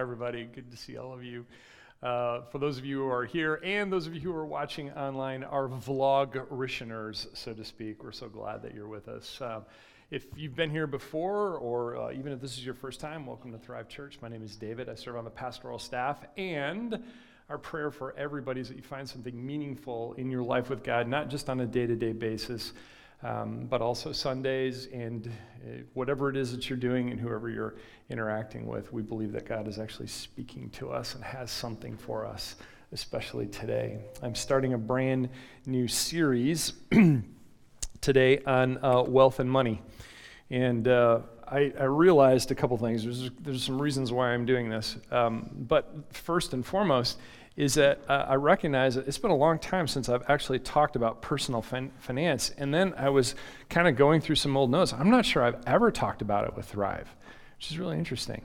Everybody. Good to see all of you. Uh, for those of you who are here and those of you who are watching online, our vlog risheners, so to speak, we're so glad that you're with us. Uh, if you've been here before, or uh, even if this is your first time, welcome to Thrive Church. My name is David. I serve on the pastoral staff. And our prayer for everybody is that you find something meaningful in your life with God, not just on a day to day basis um, but also Sundays and uh, whatever it is that you're doing and whoever you're interacting with, we believe that God is actually speaking to us and has something for us, especially today. I'm starting a brand new series today on uh, wealth and money. And uh, I, I, realized a couple things. There's, there's some reasons why I'm doing this. Um, but first and foremost, is that uh, I recognize that it's been a long time since I've actually talked about personal fin- finance. And then I was kind of going through some old notes. I'm not sure I've ever talked about it with Thrive, which is really interesting.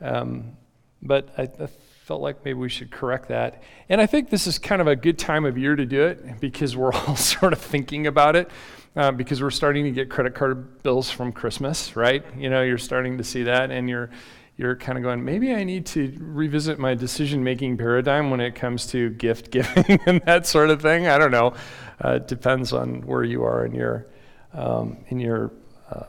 Um, but I, I, felt like maybe we should correct that. And I think this is kind of a good time of year to do it because we're all sort of thinking about it. Uh, because we're starting to get credit card bills from Christmas, right? You know, you're starting to see that, and you're you're kind of going, maybe I need to revisit my decision making paradigm when it comes to gift giving and that sort of thing. I don't know. Uh, it depends on where you are in your, um, in your uh,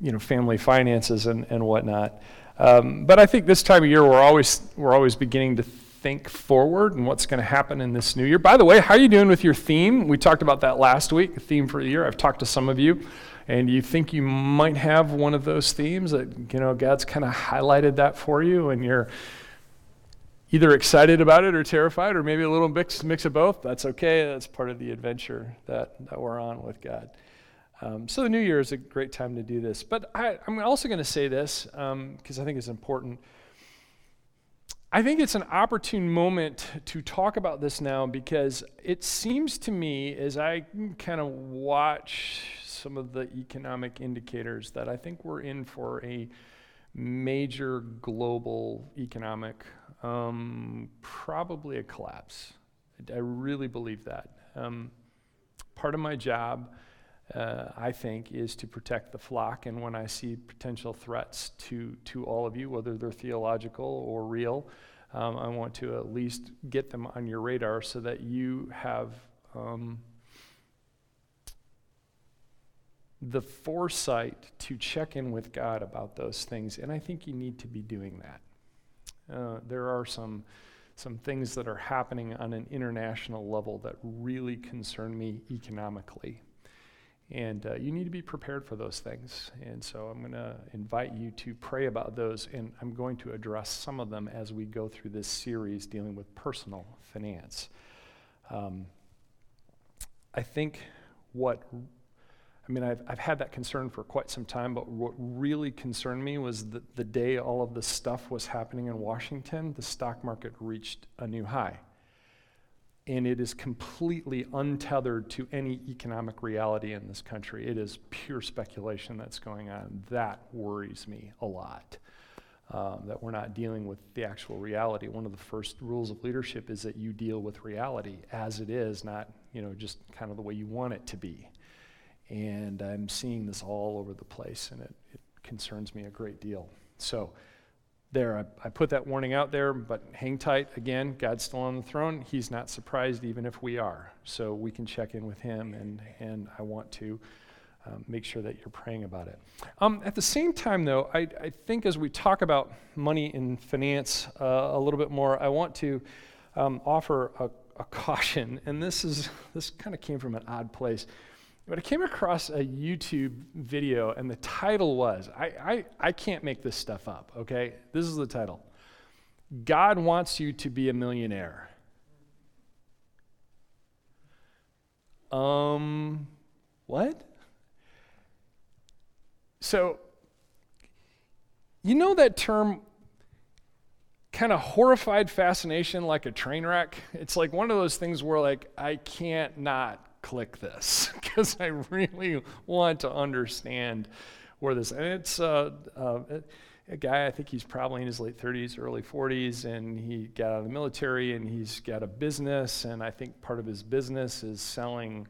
you know, family finances and, and whatnot. Um, but I think this time of year, we're always, we're always beginning to think forward and what's going to happen in this new year. By the way, how are you doing with your theme? We talked about that last week, the theme for the year. I've talked to some of you and you think you might have one of those themes that you know God's kind of highlighted that for you and you're either excited about it or terrified or maybe a little mix, mix of both that's okay. That's part of the adventure that, that we're on with God. Um, so the new year is a great time to do this. But I, am also going to say this because um, I think it's important I think it's an opportune moment to talk about this now because it seems to me as I kind of watch some of the economic indicators that I think we're in for a major global economic, um, probably a collapse. I really believe that. Um, part of my job, uh, I think, is to protect the flock. And when I see potential threats to, to all of you, whether they're theological or real, um, I want to at least get them on your radar so that you have um, the foresight to check in with God about those things. And I think you need to be doing that. Uh, there are some, some things that are happening on an international level that really concern me economically. And uh, you need to be prepared for those things. And so I'm going to invite you to pray about those. And I'm going to address some of them as we go through this series dealing with personal finance. Um, I think what I mean, I've, I've had that concern for quite some time, but what really concerned me was that the day all of this stuff was happening in Washington, the stock market reached a new high. And it is completely untethered to any economic reality in this country. It is pure speculation that's going on. That worries me a lot. Um, that we're not dealing with the actual reality. One of the first rules of leadership is that you deal with reality as it is, not you know just kind of the way you want it to be. And I'm seeing this all over the place, and it, it concerns me a great deal. So, there, I, I, put that warning out there, but hang tight. Again, God's still on the throne. He's not surprised, even if we are. So we can check in with Him, and, and I want to um, make sure that you're praying about it. Um, at the same time, though, I, I, think as we talk about money and finance uh, a little bit more, I want to um, offer a, a caution, and this is this kind of came from an odd place. But I came across a YouTube video, and the title was I, I, I can't make this stuff up, okay? This is the title God wants you to be a millionaire. Um, what? So, you know that term, kind of horrified fascination like a train wreck? It's like one of those things where, like, I can't not click this because I really want to understand where this. And it's uh, uh, a guy. I think he's probably in his late 30s, early 40s, and he got out of the military and he's got a business. And I think part of his business is selling,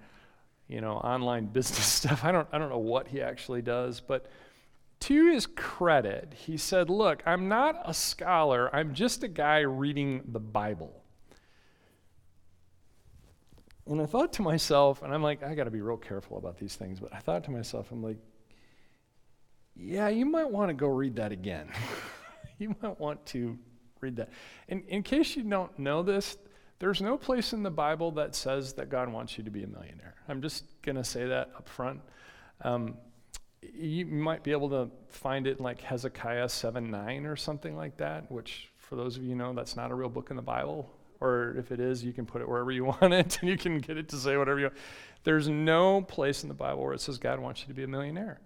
you know, online business stuff. I don't I don't know what he actually does, but to his credit, he said, Look, I'm not a scholar, I'm just a guy reading the Bible. And I thought to myself, and I'm like, I got to be real careful about these things, but I thought to myself, I'm like, yeah, you might want to go read that again. you might want to read that. And in case you don't know this, there's no place in the Bible that says that God wants you to be a millionaire. I'm just going to say that up front. Um, you might be able to find it in like Hezekiah 7 9 or something like that, which, for those of you know, that's not a real book in the Bible. Or if it is, you can put it wherever you want it and you can get it to say whatever you want. There's no place in the Bible where it says God wants you to be a millionaire.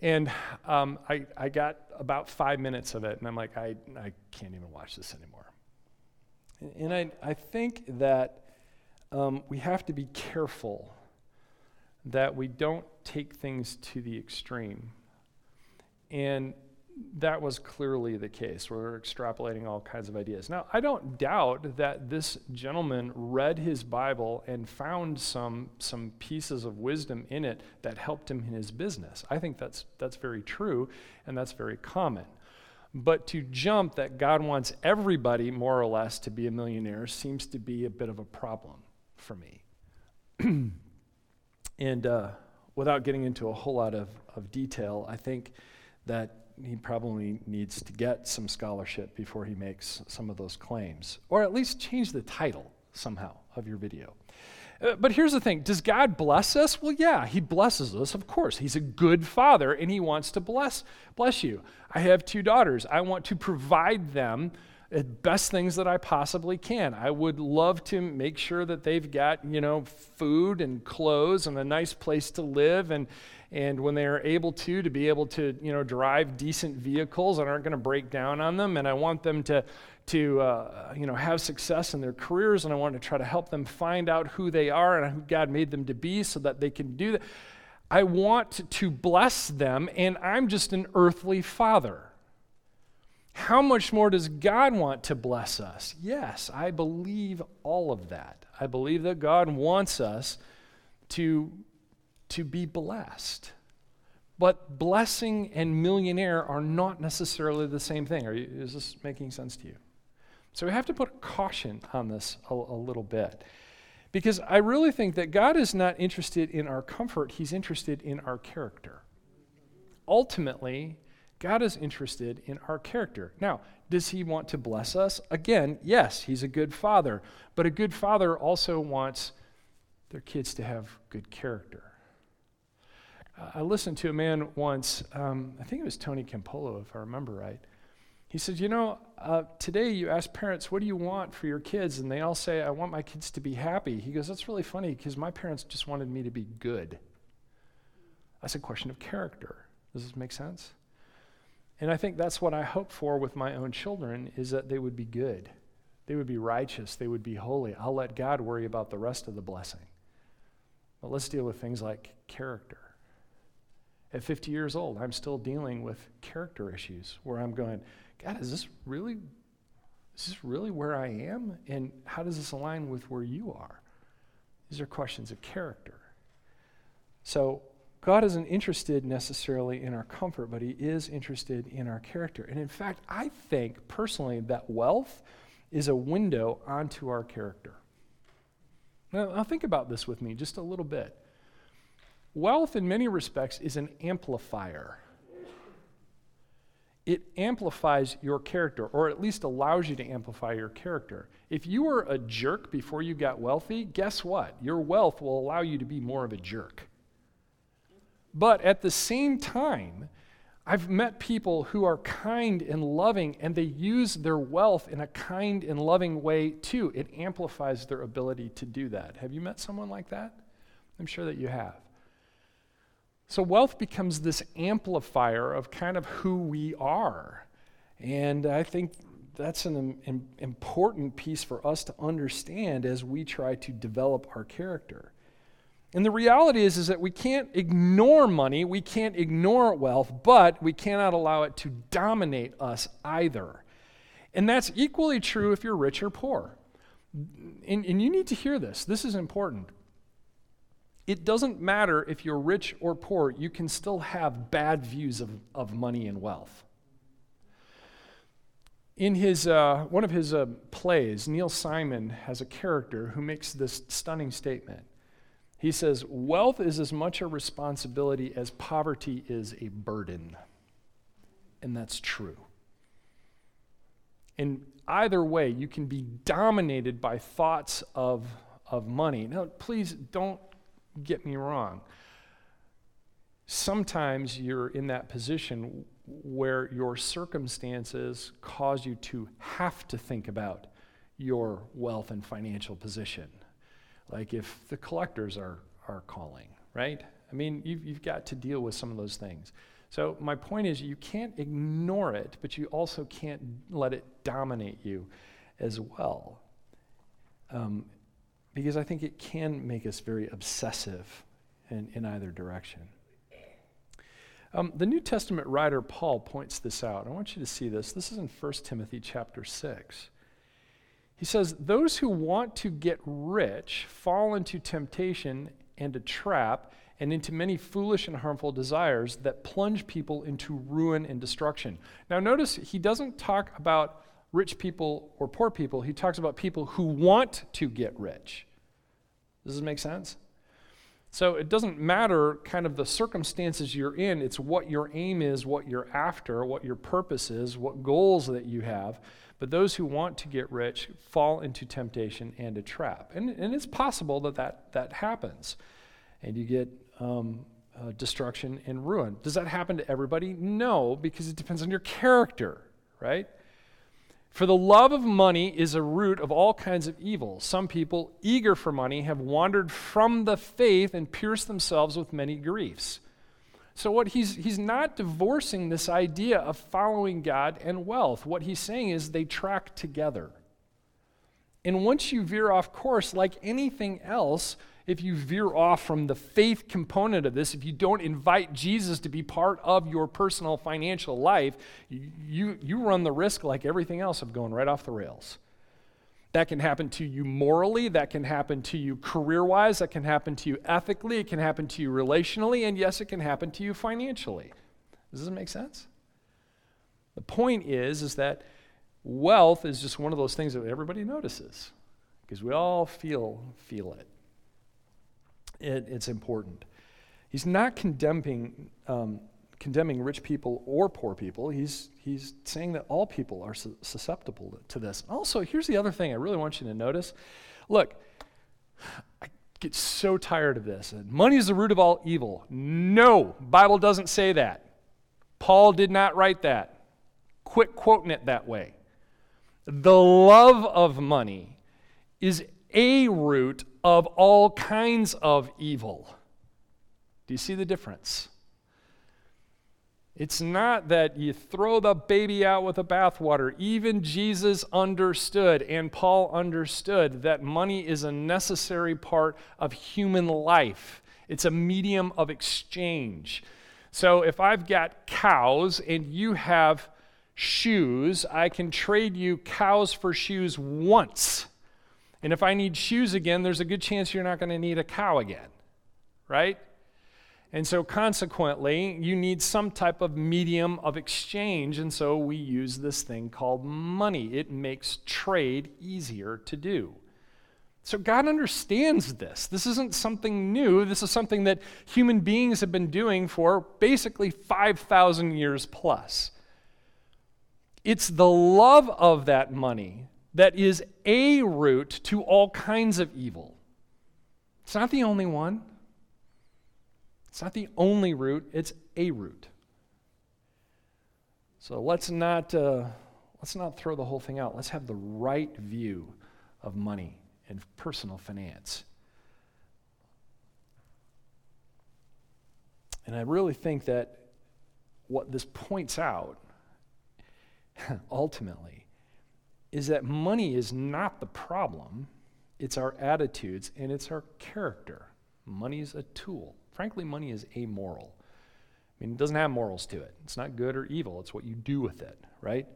And um, I, I got about five minutes of it, and I'm like, I, I can't even watch this anymore. And I, I think that um, we have to be careful that we don't take things to the extreme. And that was clearly the case. We're extrapolating all kinds of ideas. Now, I don't doubt that this gentleman read his Bible and found some, some pieces of wisdom in it that helped him in his business. I think that's, that's very true and that's very common. But to jump that God wants everybody, more or less, to be a millionaire seems to be a bit of a problem for me. and uh, without getting into a whole lot of, of detail, I think that he probably needs to get some scholarship before he makes some of those claims, or at least change the title somehow of your video. Uh, but here's the thing Does God bless us? Well, yeah, He blesses us, of course. He's a good father and He wants to bless, bless you. I have two daughters. I want to provide them the best things that I possibly can. I would love to make sure that they've got, you know, food and clothes and a nice place to live and and when they are able to to be able to you know drive decent vehicles and aren't going to break down on them and i want them to to uh, you know have success in their careers and i want to try to help them find out who they are and who god made them to be so that they can do that i want to bless them and i'm just an earthly father how much more does God want to bless us? Yes, I believe all of that. I believe that God wants us to to be blessed. But blessing and millionaire are not necessarily the same thing. You, is this making sense to you? So we have to put caution on this a, a little bit. Because I really think that God is not interested in our comfort, He's interested in our character. Ultimately, God is interested in our character. Now, does He want to bless us? Again, yes, He's a good father. But a good father also wants their kids to have good character. I listened to a man once, um, I think it was Tony Campolo, if I remember right. He said, You know, uh, today you ask parents, what do you want for your kids? And they all say, I want my kids to be happy. He goes, That's really funny because my parents just wanted me to be good. That's a question of character. Does this make sense? And I think that's what I hope for with my own children is that they would be good. They would be righteous. They would be holy. I'll let God worry about the rest of the blessing. But let's deal with things like character. At 50 years old, I'm still dealing with character issues where I'm going, God, is this really is this really where I am? And how does this align with where you are? These are questions of character. So God isn't interested necessarily in our comfort, but He is interested in our character. And in fact, I think personally that wealth is a window onto our character. Now, now think about this with me just a little bit. Wealth, in many respects, is an amplifier. It amplifies your character, or at least allows you to amplify your character. If you were a jerk before you got wealthy, guess what? Your wealth will allow you to be more of a jerk. But at the same time, I've met people who are kind and loving, and they use their wealth in a kind and loving way too. It amplifies their ability to do that. Have you met someone like that? I'm sure that you have. So, wealth becomes this amplifier of kind of who we are. And I think that's an Im- important piece for us to understand as we try to develop our character. And the reality is, is that we can't ignore money, we can't ignore wealth, but we cannot allow it to dominate us either. And that's equally true if you're rich or poor. And, and you need to hear this. This is important. It doesn't matter if you're rich or poor, you can still have bad views of, of money and wealth. In his, uh, one of his uh, plays, Neil Simon has a character who makes this stunning statement. He says, Wealth is as much a responsibility as poverty is a burden. And that's true. In either way, you can be dominated by thoughts of, of money. Now, please don't get me wrong. Sometimes you're in that position where your circumstances cause you to have to think about your wealth and financial position like if the collectors are, are calling, right? I mean, you've, you've got to deal with some of those things. So, my point is, you can't ignore it, but you also can't let it dominate you as well. Um, because I think it can make us very obsessive in, in either direction. Um, the New Testament writer Paul points this out. I want you to see this. This is in 1 Timothy chapter 6. He says, Those who want to get rich fall into temptation and a trap and into many foolish and harmful desires that plunge people into ruin and destruction. Now, notice he doesn't talk about rich people or poor people, he talks about people who want to get rich. Does this make sense? So it doesn't matter kind of the circumstances you're in, it's what your aim is, what you're after, what your purpose is, what goals that you have. But those who want to get rich fall into temptation and a trap. And, and it's possible that, that that happens. And you get um, uh, destruction and ruin. Does that happen to everybody? No, because it depends on your character, right? For the love of money is a root of all kinds of evil. Some people, eager for money, have wandered from the faith and pierced themselves with many griefs. So what he's he's not divorcing this idea of following God and wealth. What he's saying is they track together. And once you veer off course, like anything else, if you veer off from the faith component of this, if you don't invite Jesus to be part of your personal financial life, you, you run the risk, like everything else, of going right off the rails. That can happen to you morally, that can happen to you career wise, that can happen to you ethically, it can happen to you relationally, and yes, it can happen to you financially. Does this make sense? The point is, is that wealth is just one of those things that everybody notices because we all feel feel it. It it's important. He's not condemning um, condemning rich people or poor people. He's, he's saying that all people are su- susceptible to this. Also, here's the other thing I really want you to notice. Look, I get so tired of this. Money is the root of all evil. No, Bible doesn't say that. Paul did not write that. Quit quoting it that way. The love of money is a root of all kinds of evil. Do you see the difference? It's not that you throw the baby out with the bathwater. Even Jesus understood, and Paul understood, that money is a necessary part of human life. It's a medium of exchange. So if I've got cows and you have shoes, I can trade you cows for shoes once. And if I need shoes again, there's a good chance you're not going to need a cow again, right? And so, consequently, you need some type of medium of exchange. And so, we use this thing called money. It makes trade easier to do. So, God understands this. This isn't something new. This is something that human beings have been doing for basically 5,000 years plus. It's the love of that money that is a root to all kinds of evil. It's not the only one. It's not the only root, it's a root. So let's not, uh, let's not throw the whole thing out. Let's have the right view of money and personal finance. And I really think that what this points out ultimately is that money is not the problem, it's our attitudes and it's our character. Money's a tool. Frankly, money is amoral. I mean, it doesn't have morals to it. It's not good or evil, it's what you do with it, right?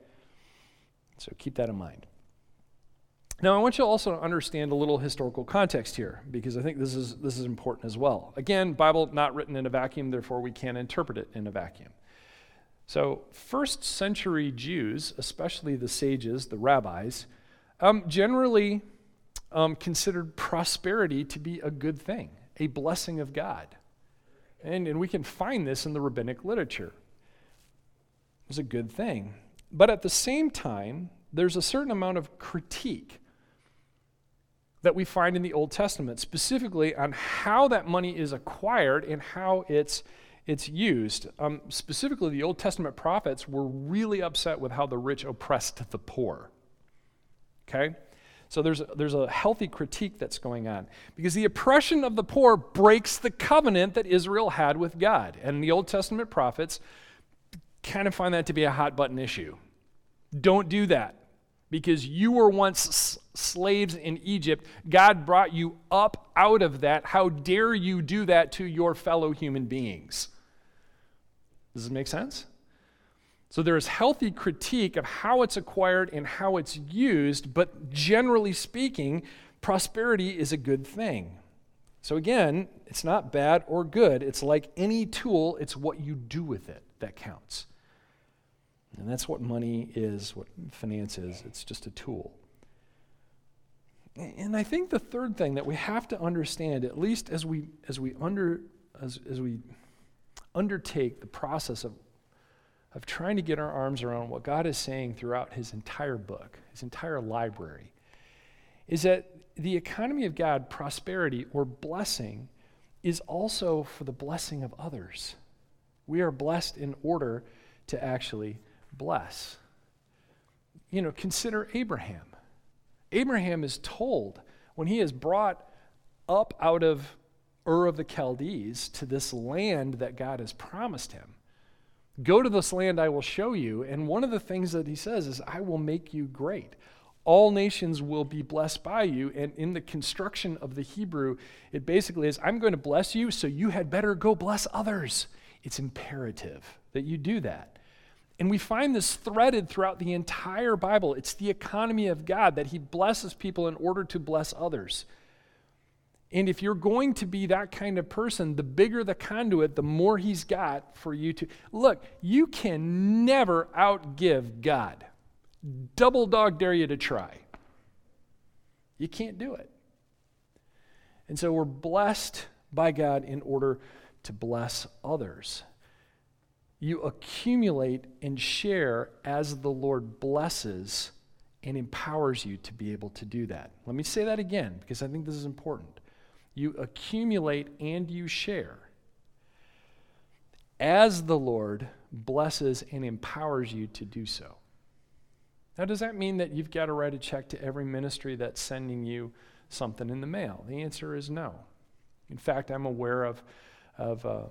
So keep that in mind. Now, I want you also to understand a little historical context here because I think this is, this is important as well. Again, Bible not written in a vacuum, therefore we can't interpret it in a vacuum. So, first century Jews, especially the sages, the rabbis, um, generally um, considered prosperity to be a good thing, a blessing of God. And, and we can find this in the rabbinic literature. It was a good thing. But at the same time, there's a certain amount of critique that we find in the Old Testament, specifically on how that money is acquired and how it's, it's used. Um, specifically, the Old Testament prophets were really upset with how the rich oppressed the poor. Okay? So there's, there's a healthy critique that's going on because the oppression of the poor breaks the covenant that Israel had with God. And the Old Testament prophets kind of find that to be a hot button issue. Don't do that because you were once slaves in Egypt. God brought you up out of that. How dare you do that to your fellow human beings? Does it make sense? So there is healthy critique of how it's acquired and how it's used, but generally speaking, prosperity is a good thing. So again, it's not bad or good. It's like any tool, it's what you do with it that counts. And that's what money is, what finance is. It's just a tool. And I think the third thing that we have to understand, at least as we as we under as, as we undertake the process of of trying to get our arms around what God is saying throughout his entire book, his entire library, is that the economy of God, prosperity or blessing, is also for the blessing of others. We are blessed in order to actually bless. You know, consider Abraham. Abraham is told when he is brought up out of Ur of the Chaldees to this land that God has promised him Go to this land I will show you. And one of the things that he says is, I will make you great. All nations will be blessed by you. And in the construction of the Hebrew, it basically is, I'm going to bless you, so you had better go bless others. It's imperative that you do that. And we find this threaded throughout the entire Bible. It's the economy of God that He blesses people in order to bless others. And if you're going to be that kind of person, the bigger the conduit, the more he's got for you to. Look, you can never outgive God. Double dog dare you to try. You can't do it. And so we're blessed by God in order to bless others. You accumulate and share as the Lord blesses and empowers you to be able to do that. Let me say that again because I think this is important. You accumulate and you share as the Lord blesses and empowers you to do so. Now, does that mean that you've got to write a check to every ministry that's sending you something in the mail? The answer is no. In fact, I'm aware of, of uh,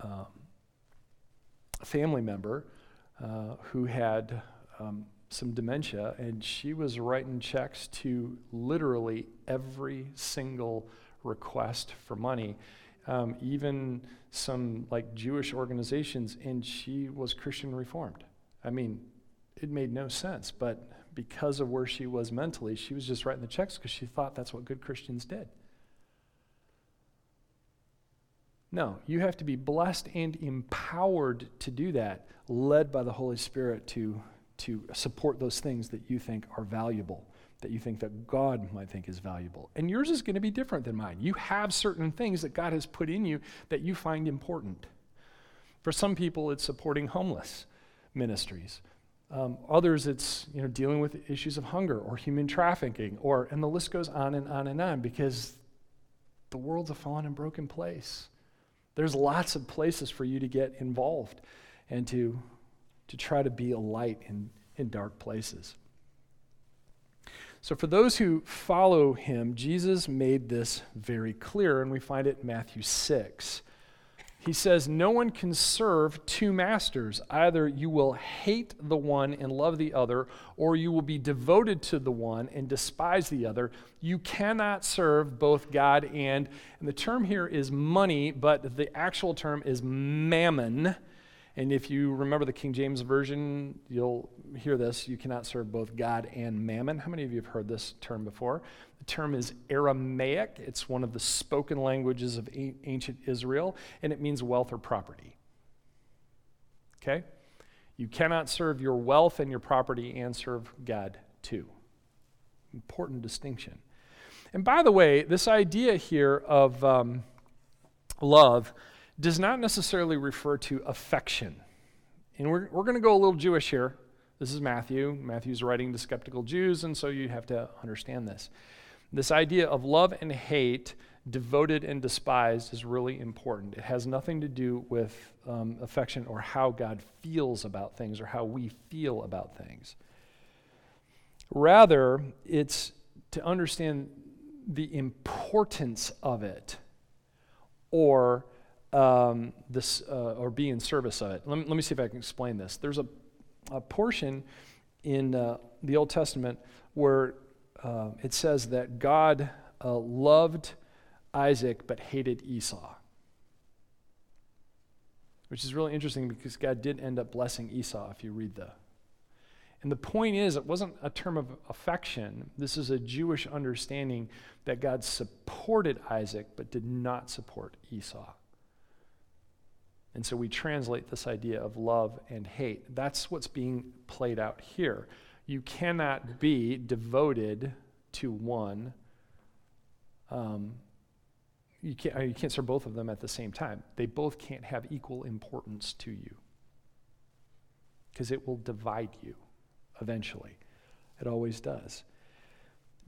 um, family member uh, who had um, some dementia, and she was writing checks to literally every single request for money, um, even some like Jewish organizations, and she was Christian reformed. I mean, it made no sense, but because of where she was mentally, she was just writing the checks because she thought that's what good Christians did. No, you have to be blessed and empowered to do that, led by the Holy Spirit to to support those things that you think are valuable, that you think that God might think is valuable. And yours is going to be different than mine. You have certain things that God has put in you that you find important. For some people, it's supporting homeless ministries. Um, others, it's you know dealing with issues of hunger or human trafficking, or and the list goes on and on and on because the world's a fallen and broken place. There's lots of places for you to get involved and to to try to be a light in, in dark places. So, for those who follow him, Jesus made this very clear, and we find it in Matthew 6. He says, No one can serve two masters. Either you will hate the one and love the other, or you will be devoted to the one and despise the other. You cannot serve both God and, and the term here is money, but the actual term is mammon And if you remember the King James Version, you'll hear this. You cannot serve both God and mammon. How many of you have heard this term before? The term is Aramaic, it's one of the spoken languages of ancient Israel, and it means wealth or property. Okay? You cannot serve your wealth and your property and serve God too. Important distinction. And by the way, this idea here of um, love does not necessarily refer to affection. And we're, we're going to go a little Jewish here. This is Matthew. Matthew's writing to skeptical Jews, and so you have to understand this. This idea of love and hate, devoted and despised, is really important. It has nothing to do with um, affection or how God feels about things or how we feel about things. Rather, it's to understand the importance of it or um, this uh, or be in service of it. Let me, let me see if I can explain this. There's a, a portion in uh, the Old Testament where uh, it says that God uh, loved Isaac but hated Esau. Which is really interesting because God did end up blessing Esau if you read the and the point is, it wasn't a term of affection. This is a Jewish understanding that God supported Isaac but did not support Esau. And so we translate this idea of love and hate. That's what's being played out here. You cannot be devoted to one. Um, you, can't, you can't serve both of them at the same time. They both can't have equal importance to you because it will divide you eventually. It always does.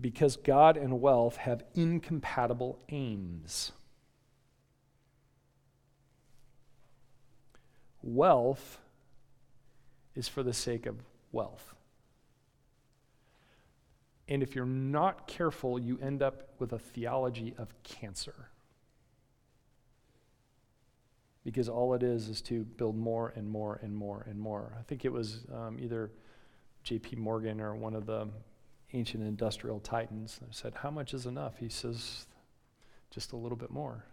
Because God and wealth have incompatible aims. Wealth is for the sake of wealth. And if you're not careful, you end up with a theology of cancer. Because all it is is to build more and more and more and more. I think it was um, either J.P. Morgan or one of the ancient industrial titans. that said, How much is enough? He says, Just a little bit more.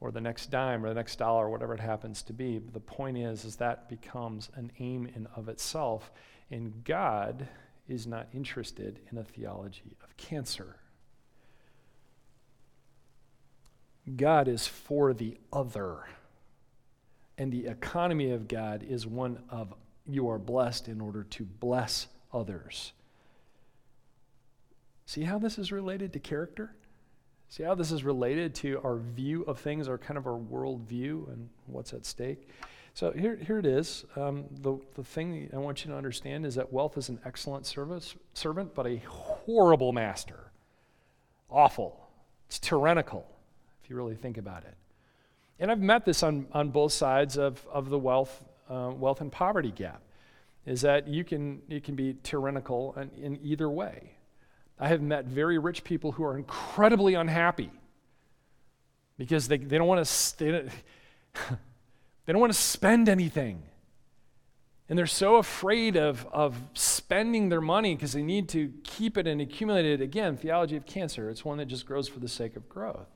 Or the next dime or the next dollar, or whatever it happens to be. But the point is, is that becomes an aim in of itself. And God is not interested in a theology of cancer. God is for the other. And the economy of God is one of you are blessed in order to bless others. See how this is related to character? See how this is related to our view of things, our kind of our worldview and what's at stake? So here, here it is. Um, the, the thing I want you to understand is that wealth is an excellent service, servant, but a horrible master. Awful. It's tyrannical, if you really think about it. And I've met this on, on both sides of, of the wealth uh, wealth and poverty gap is that you can, it can be tyrannical in, in either way. I have met very rich people who are incredibly unhappy because they, they don't want to they don't, they don't want to spend anything. And they're so afraid of, of spending their money because they need to keep it and accumulate it. Again, theology of cancer, it's one that just grows for the sake of growth.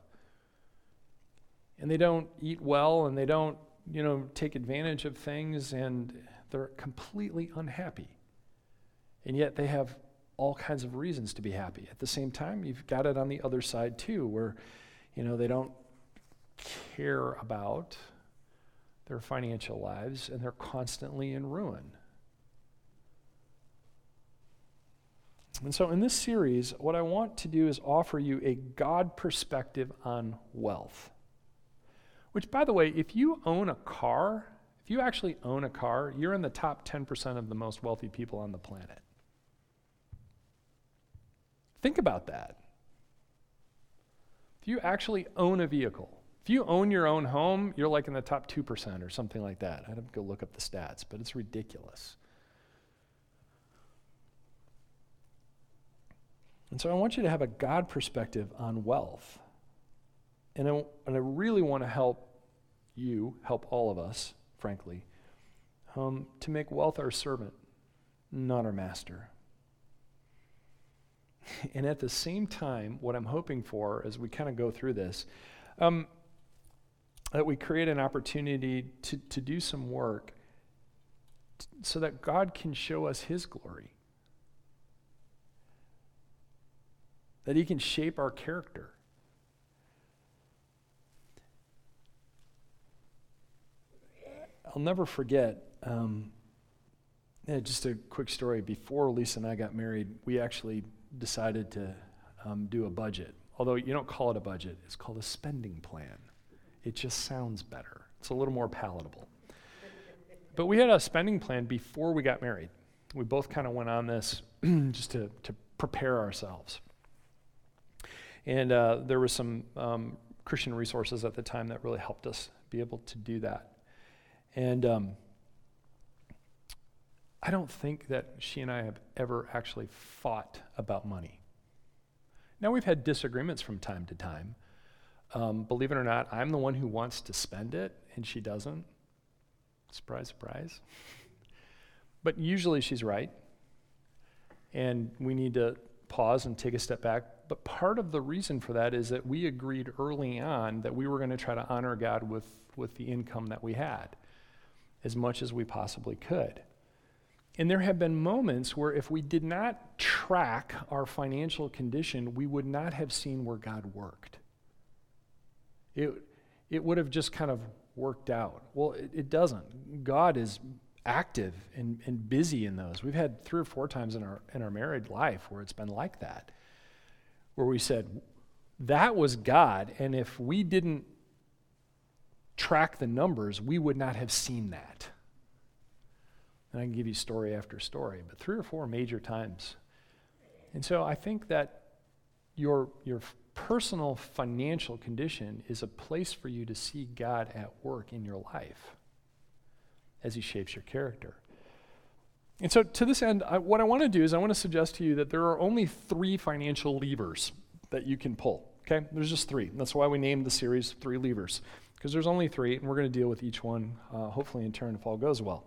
And they don't eat well and they don't you know, take advantage of things and they're completely unhappy. And yet they have all kinds of reasons to be happy. At the same time, you've got it on the other side too, where, you know, they don't care about their financial lives and they're constantly in ruin. And so, in this series, what I want to do is offer you a God perspective on wealth. Which, by the way, if you own a car, if you actually own a car, you're in the top 10% of the most wealthy people on the planet. Think about that. If you actually own a vehicle, if you own your own home, you're like in the top 2% or something like that. I'd have to go look up the stats, but it's ridiculous. And so I want you to have a God perspective on wealth. And I, and I really want to help you, help all of us, frankly, um, to make wealth our servant, not our master. And at the same time, what I'm hoping for as we kind of go through this, um, that we create an opportunity to, to do some work t- so that God can show us His glory, that He can shape our character. I'll never forget. Um, yeah, just a quick story. Before Lisa and I got married, we actually decided to um, do a budget. Although you don't call it a budget, it's called a spending plan. It just sounds better, it's a little more palatable. But we had a spending plan before we got married. We both kind of went on this just to, to prepare ourselves. And uh, there were some um, Christian resources at the time that really helped us be able to do that. And um, I don't think that she and I have ever actually fought about money. Now, we've had disagreements from time to time. Um, believe it or not, I'm the one who wants to spend it, and she doesn't. Surprise, surprise. but usually she's right. And we need to pause and take a step back. But part of the reason for that is that we agreed early on that we were going to try to honor God with, with the income that we had as much as we possibly could. And there have been moments where if we did not track our financial condition, we would not have seen where God worked. It, it would have just kind of worked out. Well, it, it doesn't. God is active and, and busy in those. We've had three or four times in our, in our married life where it's been like that, where we said, that was God, and if we didn't track the numbers, we would not have seen that. And I can give you story after story, but three or four major times. And so I think that your, your personal financial condition is a place for you to see God at work in your life as He shapes your character. And so, to this end, I, what I want to do is I want to suggest to you that there are only three financial levers that you can pull. Okay? There's just three. That's why we named the series Three Levers, because there's only three, and we're going to deal with each one, uh, hopefully, in turn, if all goes well.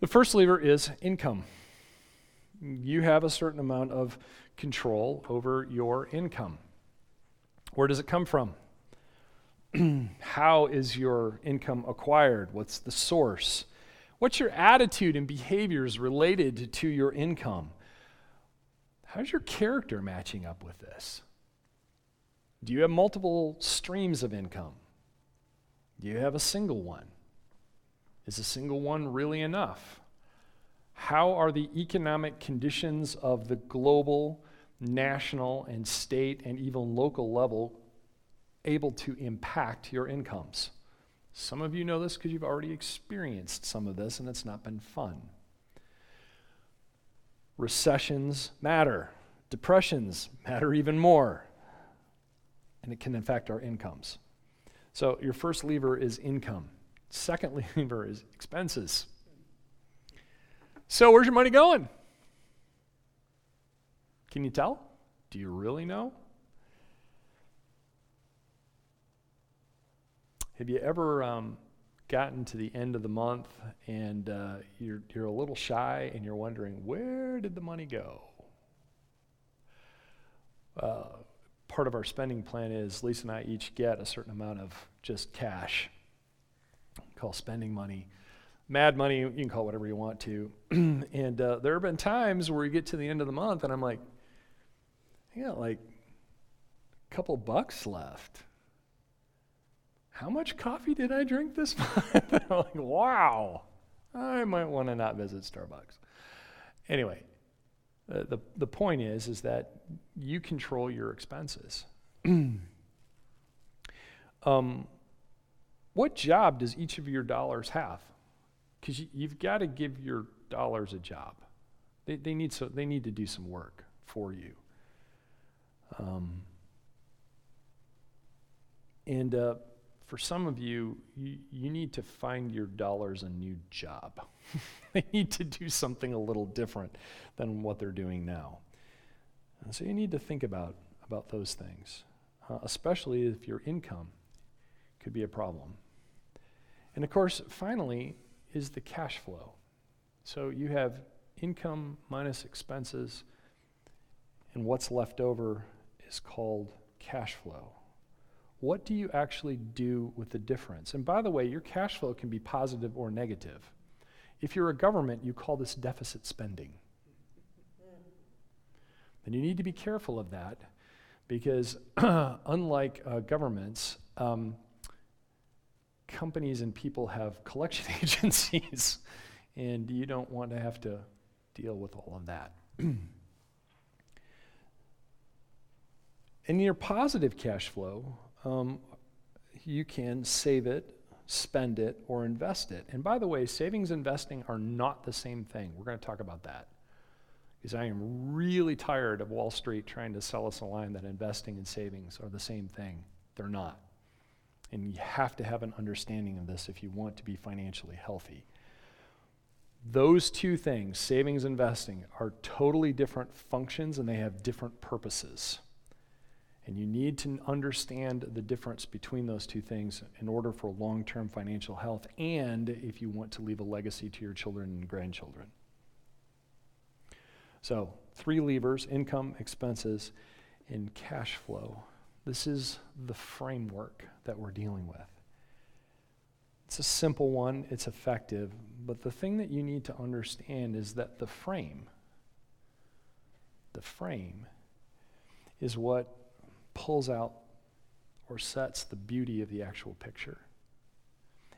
The first lever is income. You have a certain amount of control over your income. Where does it come from? How is your income acquired? What's the source? What's your attitude and behaviors related to your income? How's your character matching up with this? Do you have multiple streams of income? Do you have a single one? Is a single one really enough? How are the economic conditions of the global, national, and state, and even local level able to impact your incomes? Some of you know this because you've already experienced some of this, and it's not been fun. Recessions matter, depressions matter even more, and it can affect our incomes. So, your first lever is income. Second lever is expenses. So, where's your money going? Can you tell? Do you really know? Have you ever um, gotten to the end of the month and uh, you're, you're a little shy and you're wondering, where did the money go? Uh, part of our spending plan is Lisa and I each get a certain amount of just cash call spending money. Mad money, you can call whatever you want to. and uh, there have been times where you get to the end of the month and I'm like, I got like a couple bucks left. How much coffee did I drink this month? I'm like, wow, I might want to not visit Starbucks. Anyway, uh, the, the point is, is that you control your expenses. um, what job does each of your dollars have? Because you, have got to give your dollars a job. They, they, need so, they need to do some work for you. Um, and uh, for some of you, you, you need to find your dollars a new job. they need to do something a little different than what they're doing now. And so you need to think about, about those things, uh, especially if your income could be a problem. And of course, finally, is the cash flow. So you have income minus expenses, and what's left over is called cash flow, What do you actually do with the difference? And by the way, your cash flow can be positive or negative. If you're a government, you call this deficit spending. And you need to be careful of that because, unlike uh, governments, um, companies and people have collection agencies, and you don't want to have to deal with all of that. in your positive cash flow, um, you can save it, spend it, or invest it. And by the way, savings and investing are not the same thing. We're going to talk about that. Because I am really tired of Wall Street trying to sell us a line that investing and savings are the same thing. They're not. And you have to have an understanding of this if you want to be financially healthy. Those two things, savings investing, are totally different functions and they have different purposes. And you need to understand the difference between those two things in order for long term financial health and if you want to leave a legacy to your children and grandchildren. So, three levers income, expenses, and cash flow. This is the framework that we're dealing with. It's a simple one, it's effective, but the thing that you need to understand is that the frame, the frame, is what pulls out or sets the beauty of the actual picture.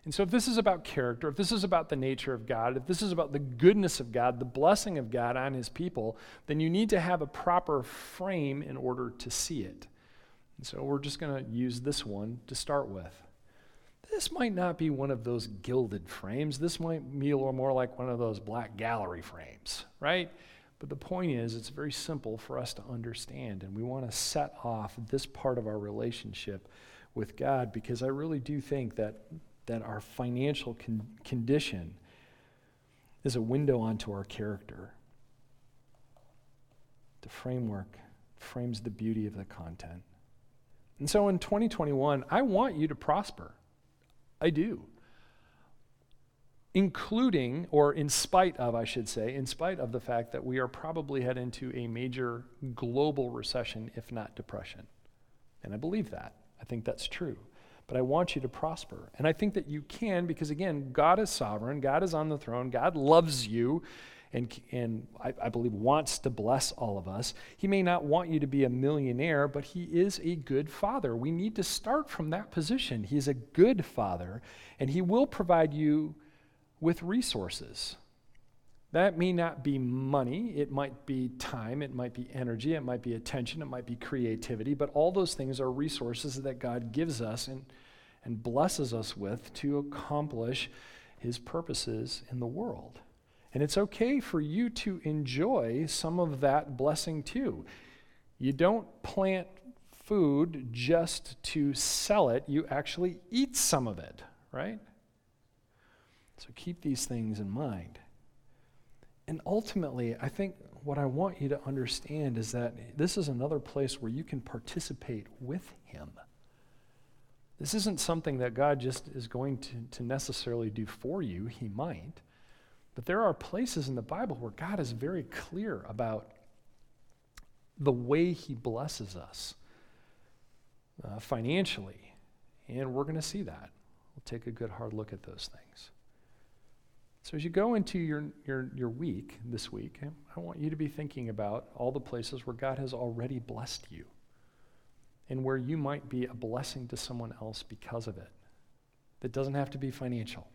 And so, if this is about character, if this is about the nature of God, if this is about the goodness of God, the blessing of God on His people, then you need to have a proper frame in order to see it. And so, we're just going to use this one to start with. This might not be one of those gilded frames. This might be more like one of those black gallery frames, right? But the point is, it's very simple for us to understand, and we want to set off this part of our relationship with God because I really do think that, that our financial con- condition is a window onto our character. The framework frames the beauty of the content. And so in 2021, I want you to prosper. I do including, or in spite of, I should say, in spite of the fact that we are probably heading into a major global recession, if not depression. And I believe that. I think that's true. But I want you to prosper. And I think that you can because, again, God is sovereign, God is on the throne, God loves you. And, and I, I believe wants to bless all of us. He may not want you to be a millionaire, but he is a good father. We need to start from that position. He is a good father, and he will provide you with resources. That may not be money, it might be time, it might be energy, it might be attention, it might be creativity, but all those things are resources that God gives us and, and blesses us with to accomplish His purposes in the world. And it's okay for you to enjoy some of that blessing too. You don't plant food just to sell it, you actually eat some of it, right? So keep these things in mind. And ultimately, I think what I want you to understand is that this is another place where you can participate with Him. This isn't something that God just is going to, to necessarily do for you. He might. But there are places in the Bible where God is very clear about the way He blesses us uh, financially. And we're going to see that. We'll take a good hard look at those things. So, as you go into your, your, your week this week, I want you to be thinking about all the places where God has already blessed you and where you might be a blessing to someone else because of it. That doesn't have to be financial.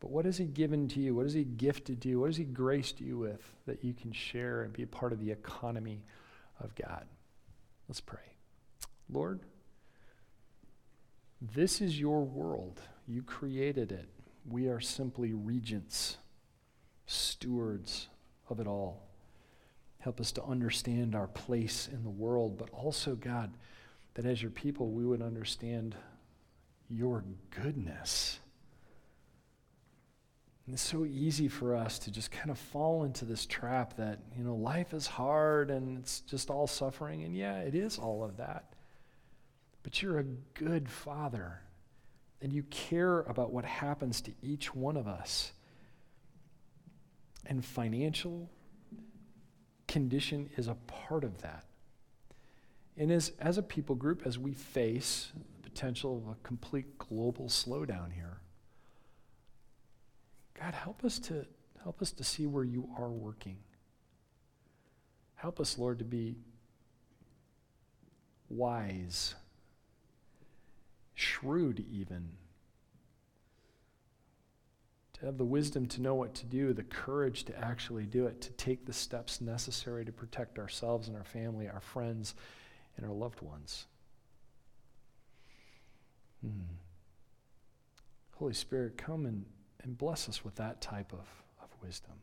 But what has He given to you? What has He gifted you? What has He graced you with that you can share and be a part of the economy of God? Let's pray. Lord, this is your world. You created it. We are simply regents, stewards of it all. Help us to understand our place in the world, but also, God, that as your people, we would understand your goodness. And it's so easy for us to just kind of fall into this trap that, you know, life is hard and it's just all suffering. And yeah, it is all of that. But you're a good father and you care about what happens to each one of us. And financial condition is a part of that. And as, as a people group, as we face the potential of a complete global slowdown here, God, help us to help us to see where you are working. Help us, Lord, to be wise, shrewd even, to have the wisdom to know what to do, the courage to actually do it, to take the steps necessary to protect ourselves and our family, our friends, and our loved ones. Hmm. Holy Spirit, come and, and bless us with that type of, of wisdom.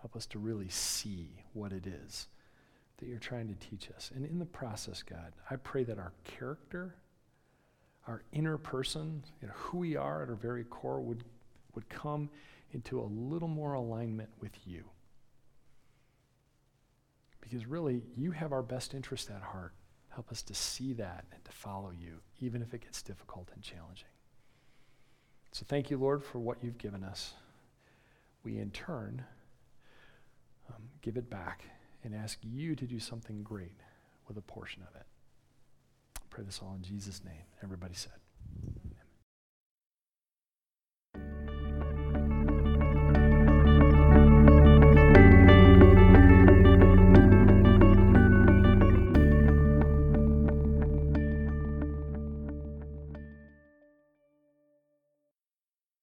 Help us to really see what it is that you're trying to teach us. And in the process, God, I pray that our character, our inner person, you know, who we are at our very core, would, would come into a little more alignment with you. Because really, you have our best interest at heart. Help us to see that and to follow you, even if it gets difficult and challenging. So thank you, Lord, for what you've given us. We, in turn, um, give it back and ask you to do something great with a portion of it. I pray this all in Jesus' name. Everybody said.